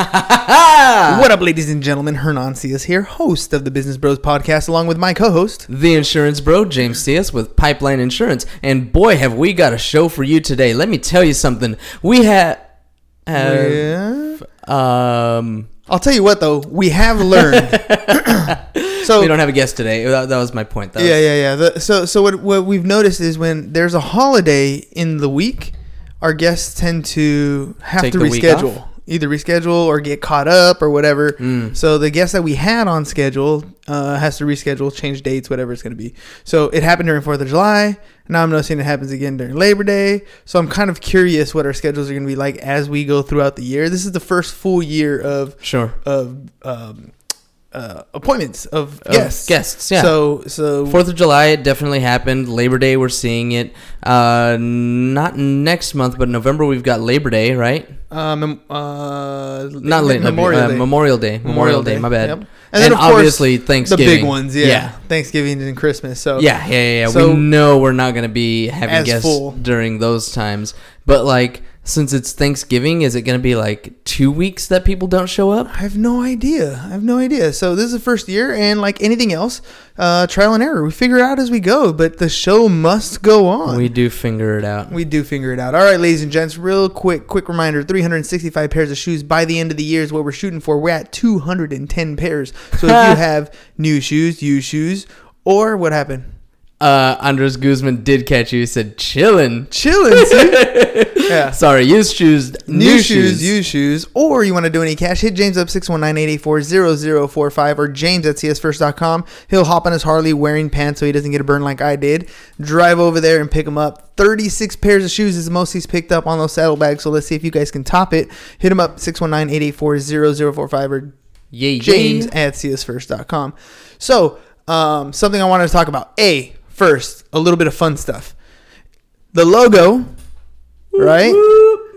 what up, ladies and gentlemen? Hernan Cias here, host of the Business Bros podcast, along with my co-host. The insurance bro, James Cias with Pipeline Insurance. And boy, have we got a show for you today. Let me tell you something. We have. Yeah. um, I'll tell you what, though, we have learned. so we don't have a guest today. That, that was my point. That yeah, was- yeah, yeah. The, so, so what what we've noticed is when there's a holiday in the week, our guests tend to have Take to reschedule? Either reschedule or get caught up or whatever. Mm. So the guest that we had on schedule uh, has to reschedule, change dates, whatever it's going to be. So it happened during Fourth of July. Now I'm noticing it happens again during Labor Day. So I'm kind of curious what our schedules are going to be like as we go throughout the year. This is the first full year of Sure. of um, uh, appointments of Of guests. guests, yeah. So so Fourth of July, it definitely happened. Labor Day, we're seeing it. Uh, not next month, but November, we've got Labor Day, right? Um, uh, Not late Memorial uh, Day. Memorial Day. Memorial Day. My bad. Yep. And, then, of course, obviously the big ones, yeah. Yeah. Thanksgiving and Christmas. So Yeah, yeah, yeah. yeah. So- we know we're not going to be having guests full. during those times. But like, since it's Thanksgiving, is it going to be like two weeks that people don't show up? I have no idea. I have no idea. So this is the first year, and like anything else, uh, trial and error. We figure it out as we go, but the show must go on. We do finger it out. We do figure it out. All right, ladies and gents, real quick, quick reminder 365 pairs of shoes by the end of the year is what we're shooting for. We're at 210 pairs. So if you have new shoes, used shoes, or what happened? Uh, Andres Guzman did catch you. He said, "Chillin." Chilling, see? yeah. Sorry, used shoes, New, shoes, used shoes, or you want to do any cash, hit James up 619-884-0045 or james at csfirst.com. He'll hop on his Harley wearing pants so he doesn't get a burn like I did. Drive over there and pick him up. 36 pairs of shoes is the most he's picked up on those saddlebags, so let's see if you guys can top it. Hit him up 619-884-0045 or Yay, james yay. at csfirst.com. So, um, something I wanted to talk about. A, first, a little bit of fun stuff. The logo, right?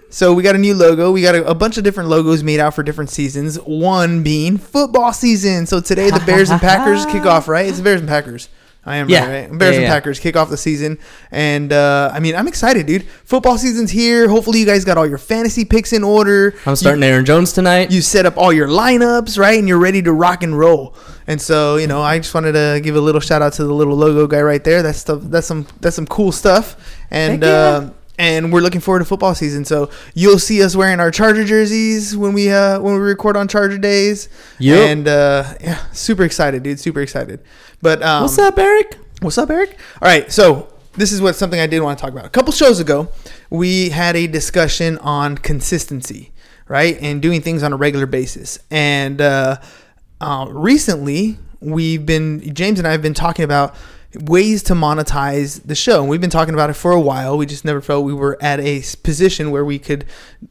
So we got a new logo. We got a, a bunch of different logos made out for different seasons. One being football season. So today the Bears and Packers kick off, right? It's the Bears and Packers. I am Yeah. right, right? Bears Yeah, and yeah. Packers kick off the season, and uh, I mean I'm excited, dude. Football season's here. Hopefully you guys got all your fantasy picks in order. I'm starting Aaron Jones tonight. You set up all your lineups, right? And you're ready to rock and roll. And so, you know, I just wanted to give a little shout out to the little logo guy right there. That's stuff. That's some. That's some cool stuff. And Heck yeah. uh, and we're looking forward to football season. So you'll see us wearing our Charger jerseys when we uh, when we record on Charger days. Yep. And uh, yeah, super excited, dude. Super excited. But um, What's up, Eric? What's up, Eric? All right, so this is what something I did want to talk about. A couple shows ago, we had a discussion on consistency, right, and doing things on a regular basis. And uh, uh, recently, we've been James and I have been talking about ways to monetize the show, and we've been talking about it for a while. We just never felt we were at a position where we could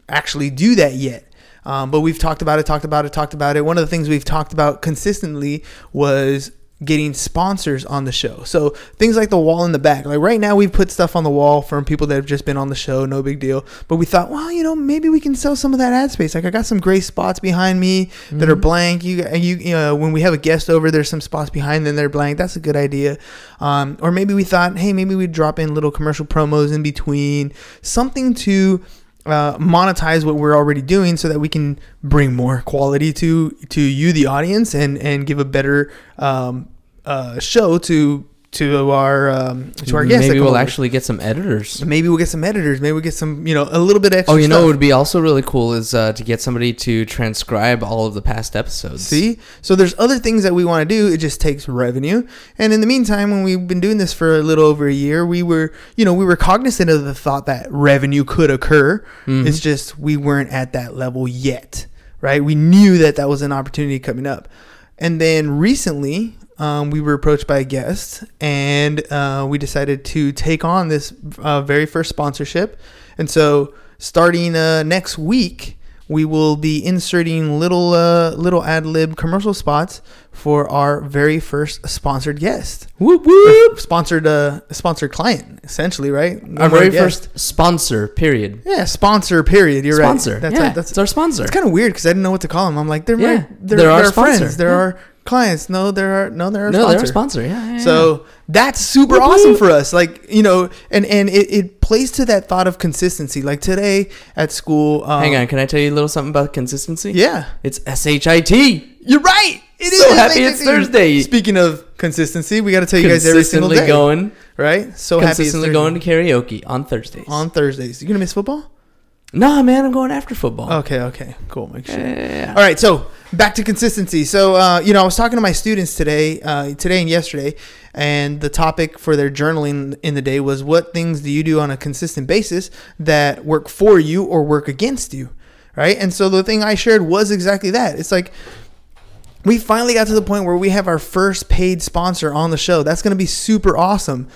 actually do that yet. Um, but we've talked about it, talked about it, talked about it. One of the things we've talked about consistently was getting sponsors on the show. So things like the wall in the back. Like right now we've put stuff on the wall from people that have just been on the show, no big deal. But we thought, well, you know, maybe we can sell some of that ad space. Like I got some gray spots behind me that are blank. You you you know, when we have a guest over, there's some spots behind them that are blank. That's a good idea. Um, or maybe we thought, hey, maybe we'd drop in little commercial promos in between, something to uh, monetize what we're already doing so that we can bring more quality to to you the audience and and give a better um, uh, show to to our um, to our guests. Maybe we'll over. actually get some editors. maybe we'll get some editors. Maybe we'll get some you know a little bit extra. Oh, you know stuff. what would be also really cool is uh, to get somebody to transcribe all of the past episodes. See, so there's other things that we want to do. It just takes revenue. And in the meantime, when we've been doing this for a little over a year, we were, you know, we were cognizant of the thought that revenue could occur. It's just we weren't at that level yet, right? We knew that that was an opportunity coming up. And then recently, um, we were approached by a guest, and uh, we decided to take on this uh, very first sponsorship. And so, starting uh, next week, we will be inserting little uh, little ad lib commercial spots for our very first sponsored guest. Whoop whoop. Sponsored uh, sponsored client, essentially, right? Our very guest. first sponsor. Period. yeah sponsor. Period. You're sponsor. right. That's yeah, that's it's our sponsor. it's kind of weird because I didn't know what to call them. I'm like, they're Yeah, my, they're, they're our they're sponsor. friends. They're Yeah. our clients. No, they're no, they're no, sponsor. they're our sponsor. Yeah. yeah, yeah. So that's super Whoop, awesome for us. Like you know, and and it, it plays to that thought of consistency. Like today at school. Um, hang on, can I tell you a little something about consistency? Yeah, It's S H I T. you're right. It So is happy it's Thursday. Speaking of consistency, we got to tell you guys every single day. Consistently going, right? So happy it's consistently going to karaoke on Thursdays. on Thursdays. You gonna miss football? Nah, man, I'm going after football. Okay, okay, cool. Make sure. Yeah. All right, so back to consistency. So, uh, you know, I was talking to my students today, uh, today and yesterday, and the topic for their journaling in the day was what things do you do on a consistent basis that work for you or work against you, right? And so the thing I shared was exactly that. It's like we finally got to the point where we have our first paid sponsor on the show. That's going to be super awesome.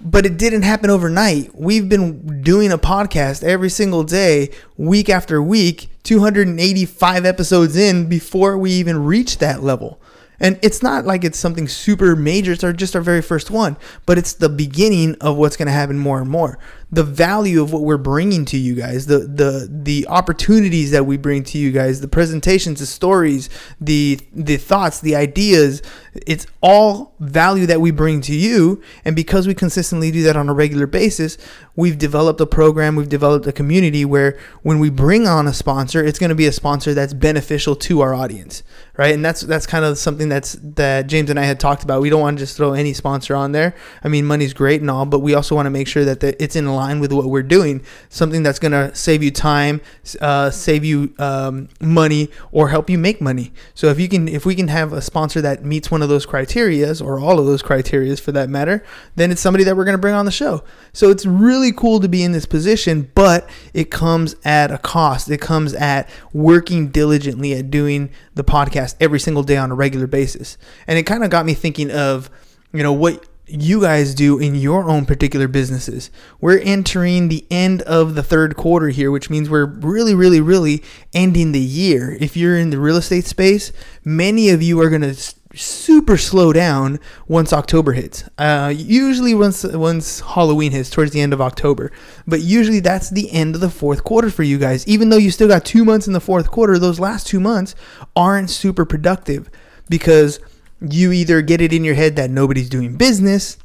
But it didn't happen overnight. We've been doing a podcast every single day, week after week, 285 episodes in before we even reached that level. And it's not like it's something super major. It's our, just our very first one, but it's the beginning of what's going to happen more and more. The value of what we're bringing to you guys, the the the opportunities that we bring to you guys, the presentations, the stories, the the thoughts, the ideas. It's all value that we bring to you, and because we consistently do that on a regular basis, we've developed a program, we've developed a community where when we bring on a sponsor, it's going to be a sponsor that's beneficial to our audience, right? And that's that's kind of something that's that James and I had talked about. We don't want to just throw any sponsor on there. I mean, money's great and all, but we also want to make sure that the, it's in line with what we're doing. Something that's going to save you time, uh, save you um, money, or help you make money. So if you can, if we can have a sponsor that meets one of those criterias, or all of those criterias for that matter, then it's somebody that we're going to bring on the show. So it's really cool to be in this position, but it comes at a cost. It comes at working diligently at doing the podcast every single day on a regular basis. And it kind of got me thinking of, you know, what you guys do in your own particular businesses. We're entering the end of the third quarter here, which means we're really, really, really ending the year. If you're in the real estate space, many of you are going to super slow down once October hits. Uh, usually once once Halloween hits towards the end of October, but usually that's the end of the fourth quarter for you guys. Even though you still got two months in the fourth quarter, those last two months aren't super productive because you either get it in your head that nobody's doing business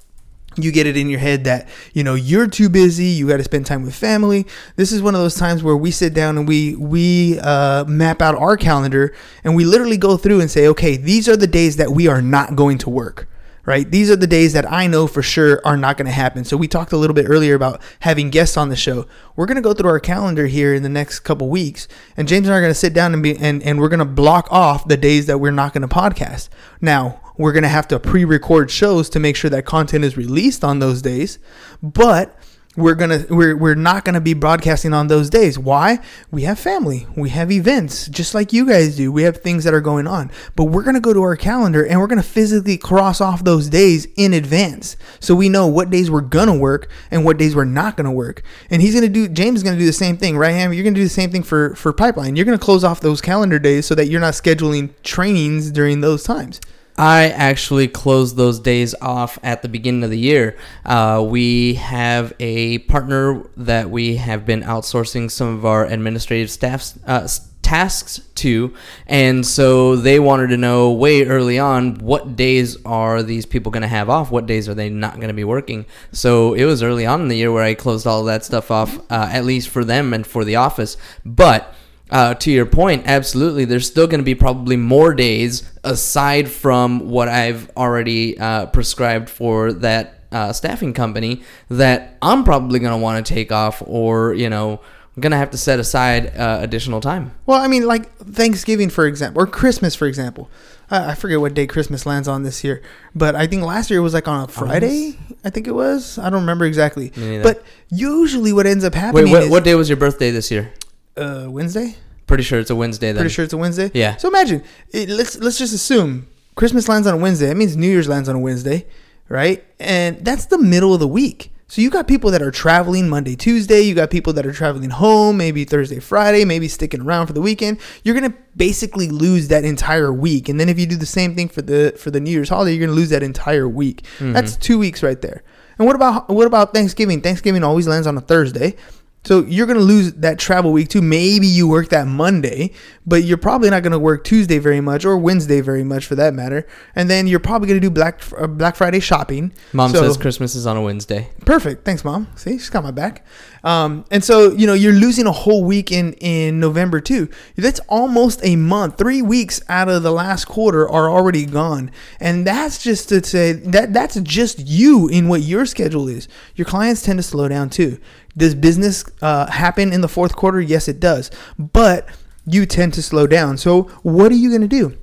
you get it in your head that you know you're too busy you got to spend time with family. This is one of those times where we sit down and we we uh, map out our calendar and we literally go through and say okay these are the days that we are not going to work right? These are the days that i know for sure are not going to happen. So we talked a little bit earlier about having guests on the show. We're going to go through our calendar here in the next couple weeks and james and i are going to sit down and be and, and we're going to block off the days that we're not going to podcast. Now we're going to have to pre-record shows to make sure that content is released on those days but we're gonna we're, we're not gonna be broadcasting on those days. Why? We have family. We have events just like you guys do. We have things that are going on. But we're gonna go to our calendar and we're gonna physically cross off those days in advance. So we know what days we're gonna work and what days we're not gonna work. And he's gonna do james is gonna do the same thing right ham? You're gonna do the same thing for for pipeline. You're gonna close off those calendar days so that you're not scheduling trainings during those times I actually closed those days off at the beginning of the year. Uh, we have a partner that we have been outsourcing some of our administrative staffs. Uh, tasks to and so they wanted to know way early on what days are these people going to have off what days are they not going to be working so it was early on in the year where i closed all that stuff off uh, at least for them and for the office but uh, to your point, absolutely. There's still going to be probably more days aside from what I've already uh, prescribed for that uh, staffing company that I'm probably going to want to take off, or you know, I'm going to have to set aside uh, additional time. Well, I mean, like Thanksgiving, for example, or Christmas, for example. I I forget what day Christmas lands on this year, but I think last year it was like on a Friday. I think it was. I don't remember exactly. But usually, what ends up happening Wait, what day was your birthday this year? Uh, Wednesday. Pretty sure it's a Wednesday. Then. Pretty sure it's a Wednesday. Yeah. So imagine, it, let's let's just assume Christmas lands on a Wednesday. That means New Year's lands on a Wednesday, right? And that's the middle of the week. So you got people that are traveling Monday, Tuesday. You got people that are traveling home, maybe Thursday, Friday, maybe sticking around for the weekend. You're gonna basically lose that entire week. And then if you do the same thing for the for the New Year's holiday, you're gonna lose that entire week. That's two weeks right there. And what about what about Thanksgiving? Thanksgiving always lands on a Thursday. So you're gonna lose that travel week too. Maybe you work that Monday, but you're probably not gonna work Tuesday very much or Wednesday very much for that matter. And then you're probably gonna do Black uh, Black Friday shopping. Mom So- says Christmas is on a Wednesday. Perfect. Thanks, mom. See, she's got my back. Um, and so you know you're losing a whole week in in November too. That's almost a month. Three weeks out of the last quarter are already gone, and that's just to say that that's just you in what your schedule is. Your clients tend to slow down too. Does business uh, happen in the fourth quarter? Yes, it does. But you tend to slow down. So what are you going to do?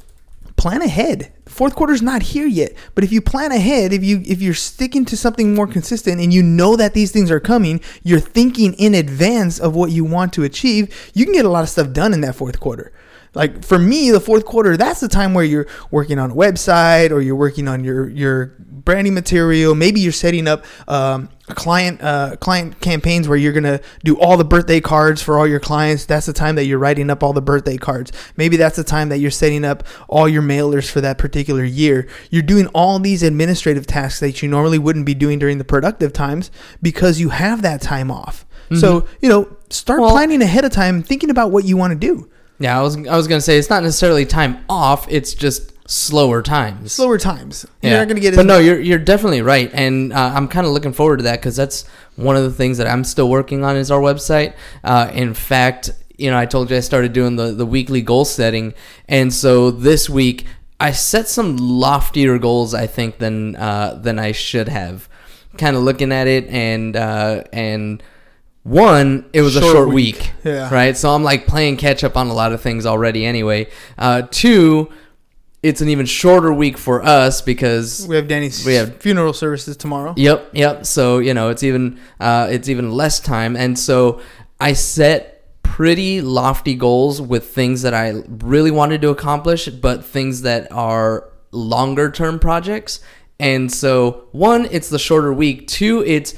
plan ahead. Fourth quarter's not here yet, but if you plan ahead, if you if you're sticking to something more consistent and you know that these things are coming, you're thinking in advance of what you want to achieve, you can get a lot of stuff done in that fourth quarter. Like for me, the fourth quarter, that's the time where you're working on a website or you're working on your your branding material. Maybe you're setting up um, client uh, client campaigns where you're gonna do all the birthday cards for all your clients. That's the time that you're writing up all the birthday cards. Maybe that's the time that you're setting up all your mailers for that particular year. You're doing all these administrative tasks that you normally wouldn't be doing during the productive times because you have that time off. So you know, start Well- planning ahead of time, thinking about what you want to do. Yeah, I was I was gonna say it's not necessarily time off. It's just slower times. slower times. You're not gonna get. but no, you're you're definitely right, and uh, I'm kind of looking forward to that because that's one of the things that I'm still working on is our website. Uh, in fact, you know, I told you I started doing the the weekly goal setting, and so this week I set some loftier goals, I think, than uh, than I should have. Kind of looking at it, and uh, and one, it was a Short short week. week, Yeah. right? So I'm like playing catch up on a lot of things already, anyway. Uh, two, it's an even shorter week for us because we have Danny's We have- funeral services tomorrow. Yep, yep. So you know, it's even uh, it's even less time, and so I set pretty lofty goals with things that I really wanted to accomplish, but things that are longer term projects. And so, one, it's the shorter week. Two, it's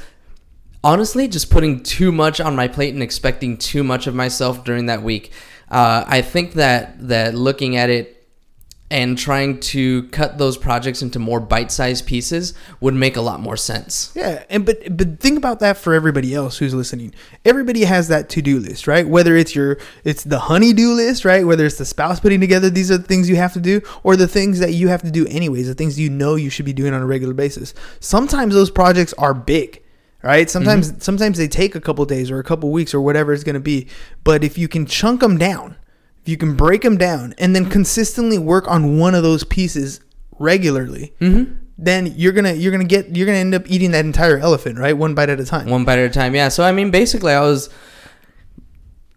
honestly just putting too much on my plate and expecting too much of myself during that week. Uh, I think that that looking at it and trying to cut those projects into more bite-sized pieces would make a lot more sense. Yeah, and but but think about that for everybody else who's listening. Everybody has that to-do list, right? Whether it's your it's the honey-do list, right? Whether it's the spouse putting together these are the things you have to do, or the things that you have to do anyways, the things you know you should be doing on a regular basis. Sometimes those projects are big. Right? Sometimes mm-hmm. sometimes they take a couple days or a couple weeks or whatever it's going to be. But if you can chunk them down, you can break them down and then consistently work on one of those pieces regularly, mm-hmm. then you're gonna you're gonna get you're gonna end up eating that entire elephant, right? One bite at a time. One bite at a time. Yeah. So I mean, basically, I was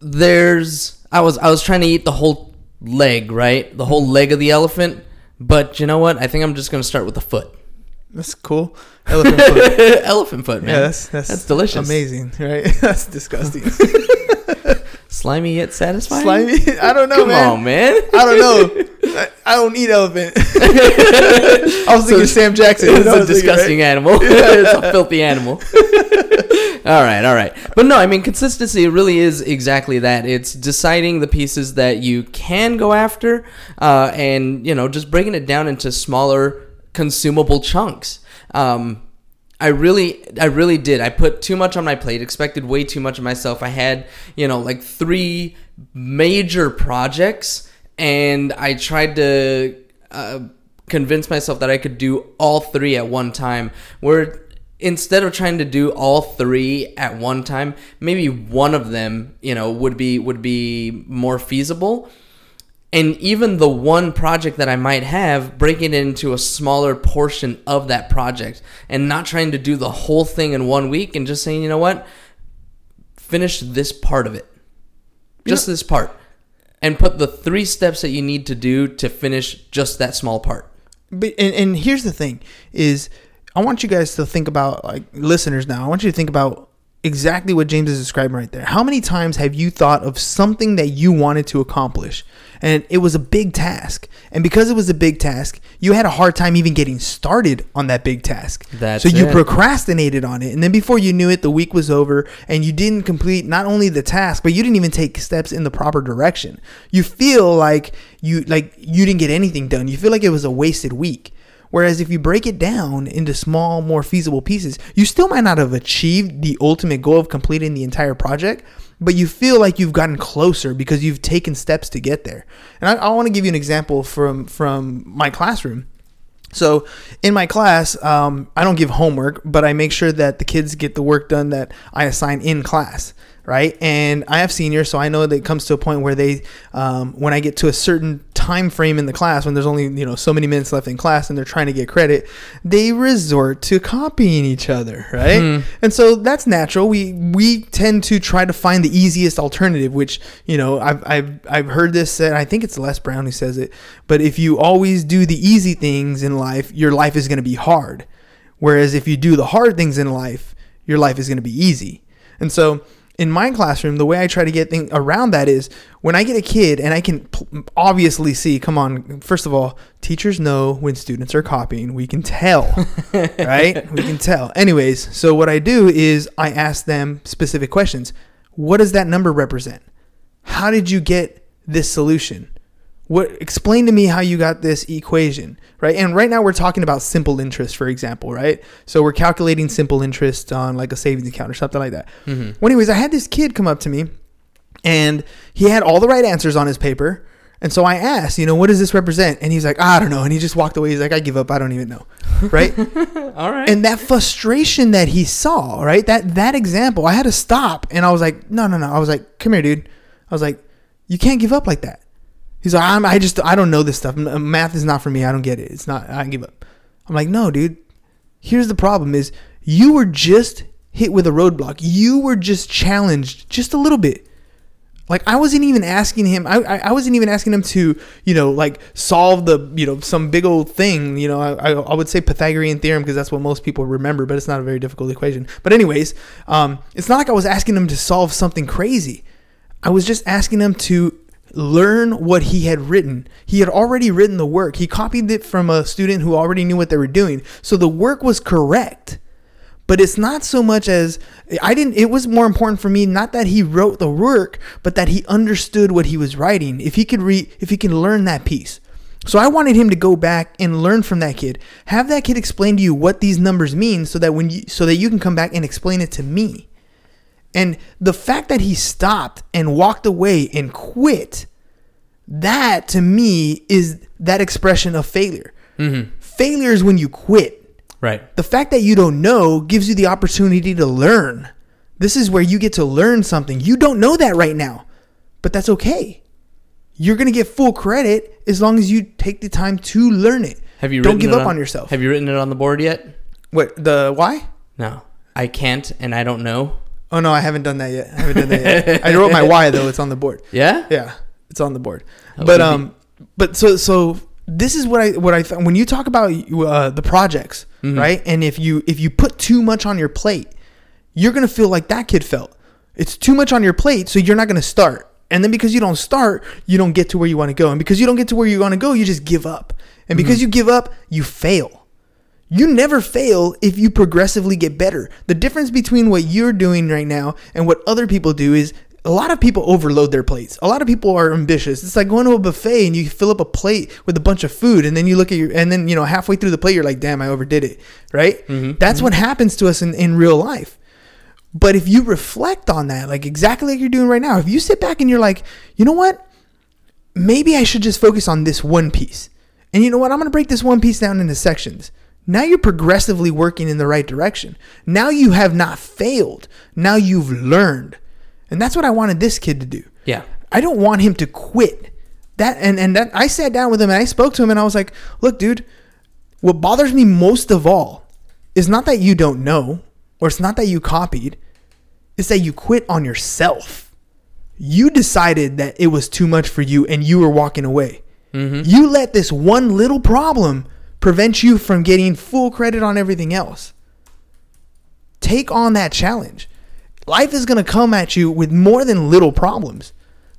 there's I was I was trying to eat the whole leg, right? The whole leg of the elephant. But you know what? I think I'm just gonna start with the foot. That's cool. Elephant foot. elephant foot, man. Yeah, that's, that's delicious. amazing, right? that's disgusting. Slimy yet satisfying. Slimy. I don't know, Come man. on, man. I don't know. I, I don't eat elephant. I was thinking Sam Jackson. It's a a right? disgusting animal. it's a filthy animal. all right, all right. But no, I mean, consistency really is exactly that. It's deciding the pieces that you can go after, uh, and you know, just breaking it down into smaller, consumable chunks. Um, I really, I really did. I put too much on my plate. Expected way too much of myself. I had, you know, like three major projects, and I tried to uh, convince myself that I could do all three at one time. Where instead of trying to do all three at one time, maybe one of them, you know, would be would be more feasible. And even the one project that I might have, breaking it into a smaller portion of that project and not trying to do the whole thing in one week and just saying, you know what, finish this part of it. Just this part. And put the three steps that you need to do to finish just that small part. But and, and here's the thing is I want you guys to think about like listeners now. I want you to think about exactly what James is describing right there. How many times have you thought of something that you wanted to accomplish and it was a big task. And because it was a big task, you had a hard time even getting started on that big task. That's so you it. procrastinated on it. And then before you knew it, the week was over and you didn't complete not only the task, but you didn't even take steps in the proper direction. You feel like you like you didn't get anything done. You feel like it was a wasted week. Whereas if you break it down into small, more feasible pieces, you still might not have achieved the ultimate goal of completing the entire project, but you feel like you've gotten closer because you've taken steps to get there. And I, I want to give you an example from from my classroom. So in my class, um, I don't give homework, but I make sure that the kids get the work done that I assign in class, right? And I have seniors, so I know that it comes to a point where they, um, when I get to a certain time frame in the class, when there's only you know so many minutes left in class, and they're trying to get credit, they resort to copying each other, right? And so that's natural. We we tend to try to find the easiest alternative, which you know I've I've I've heard this said. I think it's Les Brown who says it. But if you always do the easy things in life, your life is going to be hard. Whereas if you do the hard things in life, your life is going to be easy. And so in my classroom, the way I try to get things around that is when I get a kid and I can obviously see, come on, first of all, teachers know when students are copying. We can tell, right? We can tell. Anyways, so what I do is I ask them specific questions. What does that number represent? How did you get this solution? What explain to me how you got this equation, right? And right now we're talking about simple interest, for example, right? So we're calculating simple interest on like a savings account or something like that. Mm-hmm. Well, anyways, I had this kid come up to me, and he had all the right answers on his paper. And so I asked, you know, what does this represent? And he's like, I don't know. And he just walked away. He's like, I give up. I don't even know, right? All right. and that frustration that he saw, right? That that example, I had to stop, and I was like, no, no, no. I was like, come here, dude. I was like, you can't give up like that. He's like, I'm, I just, I don't know this stuff. Math is not for me. I don't get it. It's not. I give up. I'm like, no, dude. Here's the problem: is you were just hit with a roadblock. You were just challenged just a little bit. Like I wasn't even asking him. I, I I wasn't even asking him to you know like solve the you know some big old thing. You know I I, I would say Pythagorean theorem because that's what most people remember, but it's not a very difficult equation. But anyways, um, it's not like I was asking him to solve something crazy. I was just asking him to learn what he had written. He had already written the work. He copied it from a student who already knew what they were doing. So the work was correct but it's not so much as I didn't it was more important for me not that he wrote the work but that he understood what he was writing if he could read if he can learn that piece so I wanted him to go back and learn from that kid have that kid explain to you what these numbers mean so that when you so that you can come back and explain it to me and the fact that he stopped and walked away and quit that to me is that expression of failure mm-hmm. failure is when you quit right. the fact that you don't know gives you the opportunity to learn. This is where you get to learn something. You don't know that right now, but that's okay. You're going to get full credit as long as you take the time to learn it. Have you don't give up on, yourself. Have you written it on the board yet? what the why? No. I can't and I don't know. Oh no, I haven't done that yet. I haven't done that yet. I wrote my why though. It's on the board. Yeah? Yeah, it's on the board. That But would be- um, but so so this is what I what I th- when you talk about uh, the projects, Mm-hmm. right? And if you if you put too much on your plate, you're gonna feel like that kid felt. It's too much on your plate, so you're not gonna start. And then because you don't start, you don't get to where you want to go. And because you don't get to where you want to go, you just give up. And because you give up, you fail. You never fail if you progressively get better. The difference between what you're doing right now and what other people do is a lot of people overload their plates. A lot of people are ambitious. It's like going to a buffet and you fill up a plate with a bunch of food and then you look at your and then you know halfway through the plate you're like, "Damn, I overdid it." Right? Mm-hmm. That's what happens to us in in real life. But if you reflect on that, like exactly like you're doing right now, if you sit back and you're like, "You know what? maybe I should just focus on this one piece. And you know what? I'm going to break this one piece down into sections. Now you're progressively working in the right direction. Now you have not failed. Now you've learned. And that's what I wanted this kid to do. Yeah. I don't want him to quit. That and and that I sat down with him and I spoke to him and I was like, "Look, dude, what bothers me most of all is not that you don't know or it's not that you copied. It's that you quit on yourself. You decided that it was too much for you and you were walking away. Mm-hmm. You let this one little problem prevent you from getting full credit on everything else. Take on that challenge. Life is going to come at you with more than little problems,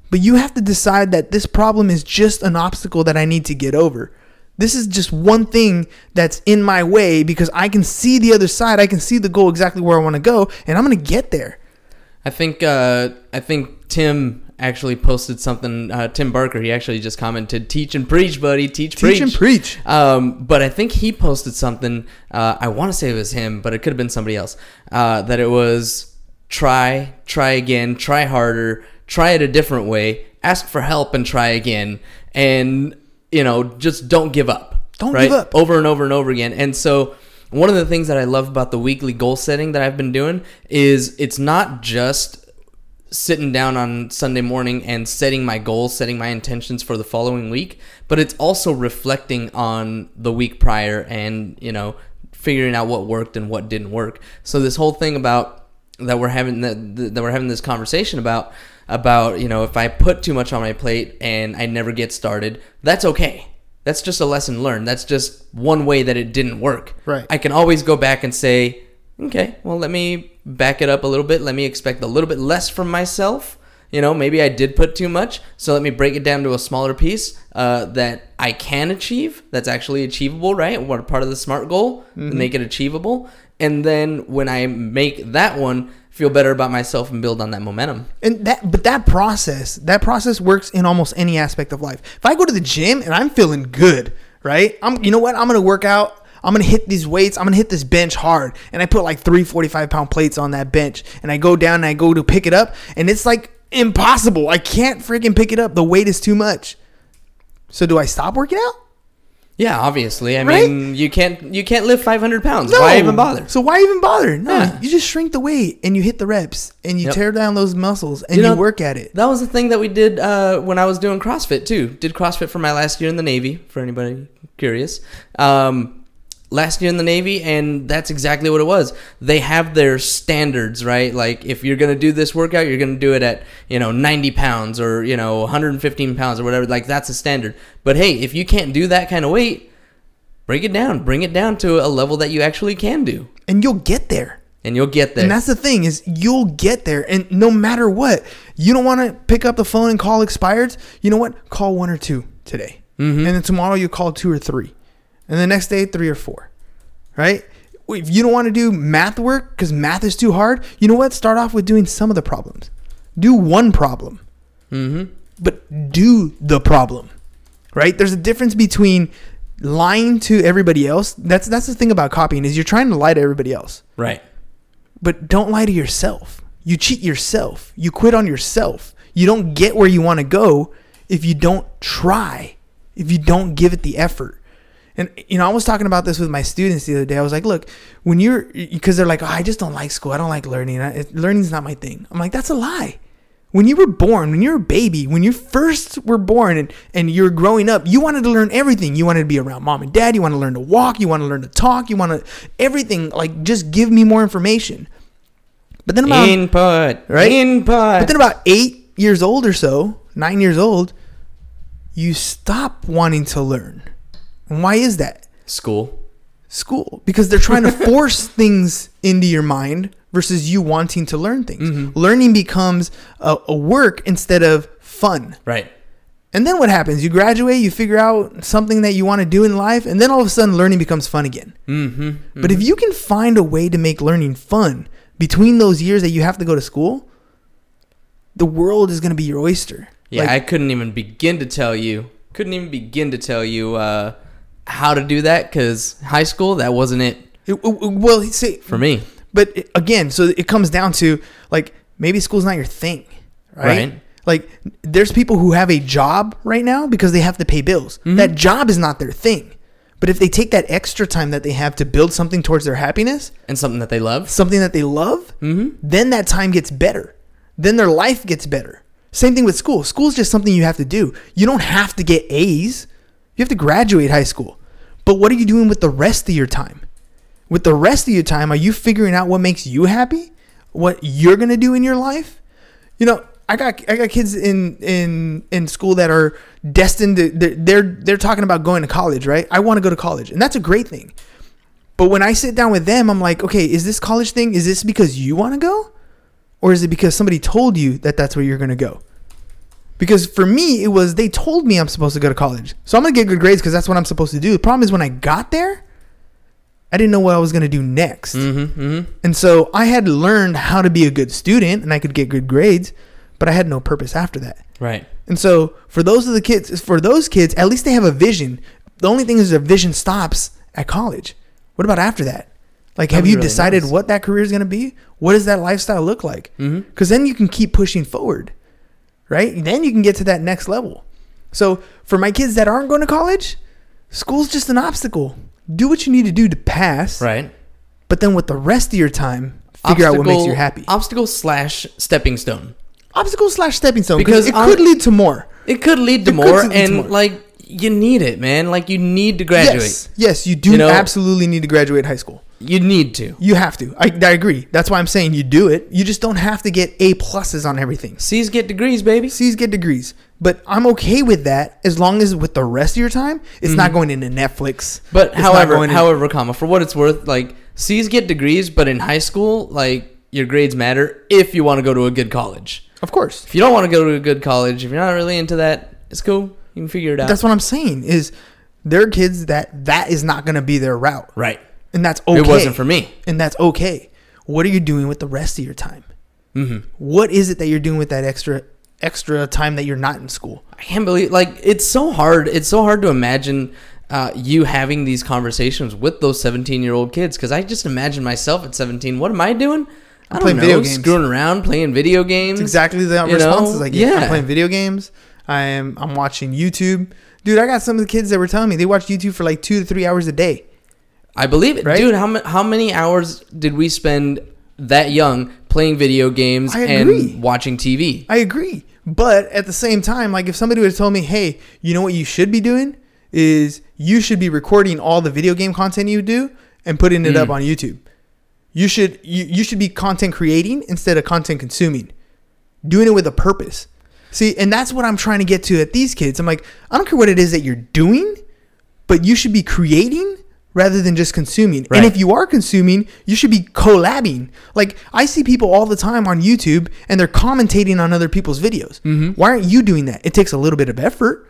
but you have to decide that this problem is just an obstacle that I need to get over. This is just one thing that's in my way because I can see the other side. I can see the goal exactly where I want to go, and I'm going to get there. I think uh, I think Tim actually posted something. Uh, Tim Barker, he actually just commented, "Teach and preach, buddy. Teach, Teach and preach. Um, but I think he posted something. Uh, I want to say it was him, but it could have been somebody else. Uh, that it was try, try again, try harder, try it a different way, ask for help, and try again, and you know, just don't give up. Don't right? give up. over and over and over again. And so one of the things that I love about the weekly goal setting that I've been doing is it's not just sitting down on Sunday morning and setting my goals, setting my intentions for the following week, but it's also reflecting on the week prior and, you know, figuring out what worked and what didn't work. So this whole thing about that we're having that, that we're having this conversation about about, you know, if I put too much on my plate and I never get started, that's okay. That's just a lesson learned. That's just one way that it didn't work. Right. I can always go back and say, okay, well, let me back it up a little bit. Let me expect a little bit less from myself. You know, maybe I did put too much, so let me break it down to a smaller piece uh, that I can achieve. That's actually achievable, right? What part of the smart goal? Make it achievable, and then when I make that one, feel better about myself and build on that momentum. And that, but that process, that process works in almost any aspect of life. If I go to the gym and I'm feeling good, right? I'm, you know what? I'm gonna work out. I'm gonna hit these weights. I'm gonna hit this bench hard, and I put like three 45 pound plates on that bench, and I go down and I go to pick it up, and it's like impossible. I can't freaking pick it up. The weight is too much. So do I stop working out? Yeah, obviously. I Right? mean, you can't you can't lift 500 pounds. No. Why even bother? So why even bother? No, Yeah. you just shrink the weight and you hit the reps and you Yep. tear down those muscles and you, know, work at it. That was the thing that we did uh, when I was doing CrossFit too. Did CrossFit for my last year in the Navy. For anybody curious, um, last year in the Navy, and that's exactly what it was. They have their standards, right? Like if you're gonna do this workout, you're gonna do it at you know 90 pounds or you know 115 pounds or whatever. Like that's a standard. But hey, if you can't do that kind of weight, break it down. Bring it down to a level that you actually can do, And you'll get there. and you'll get there. And that's the thing is you'll get there. And no matter what, you don't want to pick up the phone and call expireds. You know what? Call one or two today. Mm-hmm. And then tomorrow you call two or three. And the next day, three or four. Right? If you don't want to do math work because math is too hard, you know what? Start off with doing some of the problems. Do one problem. mm-hmm. but do the problem right there's a difference between lying to everybody else that's that's the thing about copying is you're trying to lie to everybody else Right. but don't lie to yourself you cheat yourself you quit on yourself you don't get where you want to go if you don't try if you don't give it the effort and you know i was talking about this with my students the other day i was like look when you're because they're like oh, i just don't like school i don't like learning I, it- learning's not my thing i'm like that's a lie when you were born, when you're a baby, when you first were born and, and you're growing up, you wanted to learn everything. You wanted to be around mom and dad. You want to learn to walk. You want to learn to talk. You want to everything. Like, just give me more information. But then about Input. right? Input. But then about eight years old or so, nine years old, you stop wanting to learn. And why is that? School. School. Because they're trying to force things into your mind versus you wanting to learn things. Learning becomes a, a work instead of fun. Right. And then what happens? You graduate, you figure out something that you want to do in life, and then all of a sudden learning becomes fun again. Mm-hmm. But if you can find a way to make learning fun between those years that you have to go to school, the world is going to be your oyster. Yeah, Like, I couldn't even begin to tell you. Couldn't even begin to tell you uh, how to do that because high school that wasn't it it- well, see, for me. but it- again, so it comes down to like maybe school's not your thing, right? Right. Like there's people who have a job right now because they have to pay bills. Mm-hmm. That job is not their thing. But if they take that extra time that they have to build something towards their happiness, And something that they love. something that they love, then that time gets better. Then their life gets better. Same thing with school. School's just something you have to do. You don't have to get A's. You have to graduate high school. But what are you doing with the rest of your time? With the rest of your time, are you figuring out what makes you happy? What you're gonna do in your life? You know, I got I got kids in in in school that are destined to they're they're, talking about going to college, right? I want to go to college, and that's a great thing. But when I sit down with them, I'm like, okay, is this college thing? Is this because you want to go, or is it because somebody told you that that's where you're gonna go? Because for me, it was they told me I'm supposed to go to college, so I'm gonna get good grades because that's what I'm supposed to do. The problem is when I got there, I didn't know what I was gonna do next. Mm-hmm. Mm-hmm. And so I had learned how to be a good student and I could get good grades, but I had no purpose after that. Right. And so for those of the kids, for those kids, at least they have a vision. The only thing is their vision stops at college. What about after that? Like, have you really decided knows. what that career is going to be? What does that lifestyle look like? Because then you can keep pushing forward, right? Then you can get to that next level. So for my kids that aren't going to college, school's just an obstacle. Do what you need to do to pass, Right. but then with the rest of your time, figure out what makes you happy. Obstacle slash stepping stone. Obstacle slash stepping stone Because it could lead to more. It could lead to It more, lead to and more. like you need it, man. Like you need to graduate. Yes, yes, you do You know- absolutely need to graduate high school. You need to. You have to. I, I agree. That's why I'm saying you do it. You just don't have to get A pluses on everything. C's get degrees, baby. C's get degrees, but I'm okay with that as long as with the rest of your time, it's not going into Netflix. Mm-hmm. But It's however, going in- however, comma for what it's worth, like C's get degrees, but in high school, like your grades matter if you want to go to a good college. of course, If you don't want to go to a good college, if you're not really into that, it's cool. You can figure it out. that's what I'm saying. Is there are kids that that is not going to be their route, right. And that's okay. It wasn't for me. and that's okay. What are you doing with the rest of your time? hmm What is it that you're doing with that extra extra time that you're not in school? I can't believe like it's so hard. It's so hard to imagine uh, you having these conversations with those 17 year old kids because I just imagine myself at 17. What am I doing? I don't playing know. video games. Screwing around, playing video games. It's exactly the responses know? I get. I'm Yeah. playing video games. I am. I'm watching YouTube. Dude, I got some of the kids that were telling me they watch YouTube for like two to three hours a day. I believe it, Right? dude. How how many hours did we spend that young playing video games and watching TV? I agree, but at the same time, like if somebody would have told me, "Hey, you know what you should be doing is you should be recording all the video game content you do and putting it mm. up on YouTube. You should you, you should be content creating instead of content consuming, doing it with a purpose." See, and that's what I'm trying to get to at these kids. I'm like, I don't care what it is that you're doing, but you should be creating rather than just consuming. Right. And if you are consuming, you should be collabing. Like I see people all the time on YouTube and they're commentating on other people's videos. Mm-hmm. Why aren't you doing that? It takes a little bit of effort,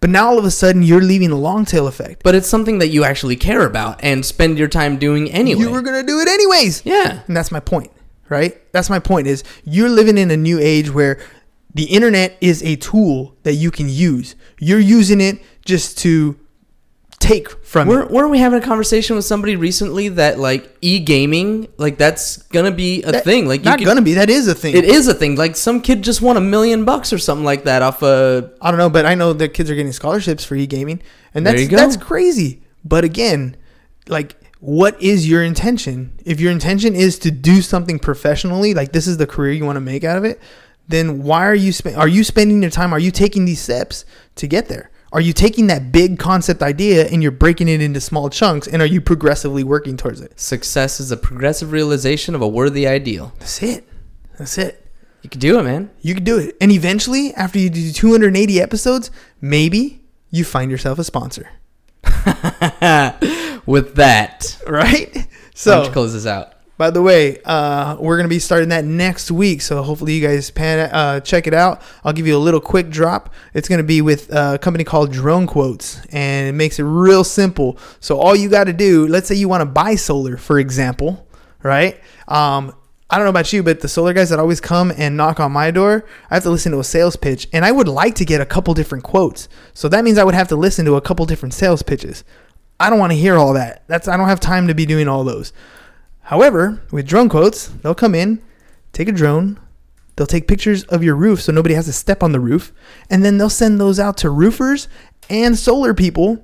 but now all of a sudden you're leaving a long tail effect. But it's something that you actually care about and spend your time doing anyway. You were gonna do it anyways. yeah. And that's my point, right? That's my point is you're living in a new age where the internet is a tool that you can use. You're using it just to take from Weren't, it. weren't we having a conversation with somebody recently that like e-gaming, like that's gonna be a That- thing? Like not could- gonna be. That is a thing. It is a thing. Like some kid just won a million bucks or something like that off a. I don't know, but I know that kids are getting scholarships for e-gaming, and that's that's crazy. But again, like, what is your intention? If your intention is to do something professionally, like this is the career you want to make out of it, then why are you spend? Are you spending your time? Are you taking these steps to get there? Are you taking that big concept idea and you're breaking it into small chunks, and are you progressively working towards it? Success is a progressive realization of a worthy ideal. That's it. That's it. You can do it, man. You can do it. And eventually, after you do 280 episodes, maybe you find yourself a sponsor. With that, Right? so close this out. By the way, uh, we're to be starting that next week. So, hopefully, you guys pan, uh, check it out. I'll give you a little quick drop. It's to be with uh, a company called Drone Quotes, and it makes it real simple. So, all you got to do, let's say you want to buy solar, for example, right? Um, I don't know about you, but the solar guys that always come and knock on my door, I have to listen to a sales pitch, and I would like to get a couple different quotes. So that means I would have to listen to a couple different sales pitches. I don't want to hear all that. That's I don't have time to be doing all those. However, with drone quotes, they'll come in, take a drone, they'll take pictures of your roof so nobody has to step on the roof, and then they'll send those out to roofers and solar people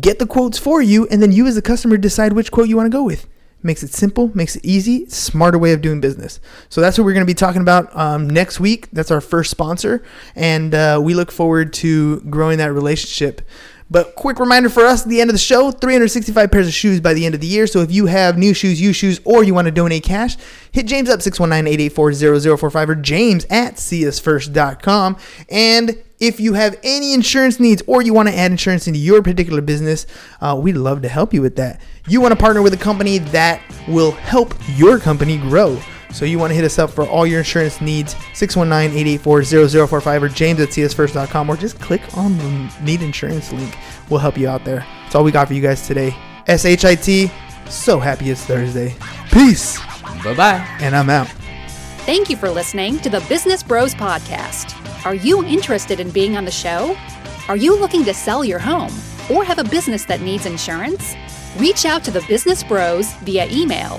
get the quotes for you, and then you as a customer decide which quote you want to go with. Makes it simple, makes it easy, smarter way of doing business. So that's what we're going to be talking about um, next week. That's our first sponsor, and uh, we look forward to growing that relationship. But quick reminder for us at the end of the show 365 pairs of shoes by the end of the year. So if you have new shoes, used shoes, or you want to donate cash, hit James up 619 884 0045 or James at seeusfirst.com. And if you have any insurance needs or you want to add insurance into your particular business, uh, we'd love to help you with that. You want to partner with a company that will help your company grow. So you want to hit us up for all your insurance needs, 619-884-0045 or james at seeusfirst.com or just click on the need insurance link. We'll help you out there. That's all we got for you guys today. SHIT, so happy it's Thursday. Peace. Bye bye. And I'm out. Thank you for listening to the Business Bros Podcast. Are you interested in being on the show? Are you looking to sell your home or have a business that needs insurance? Reach out to the Business Bros via email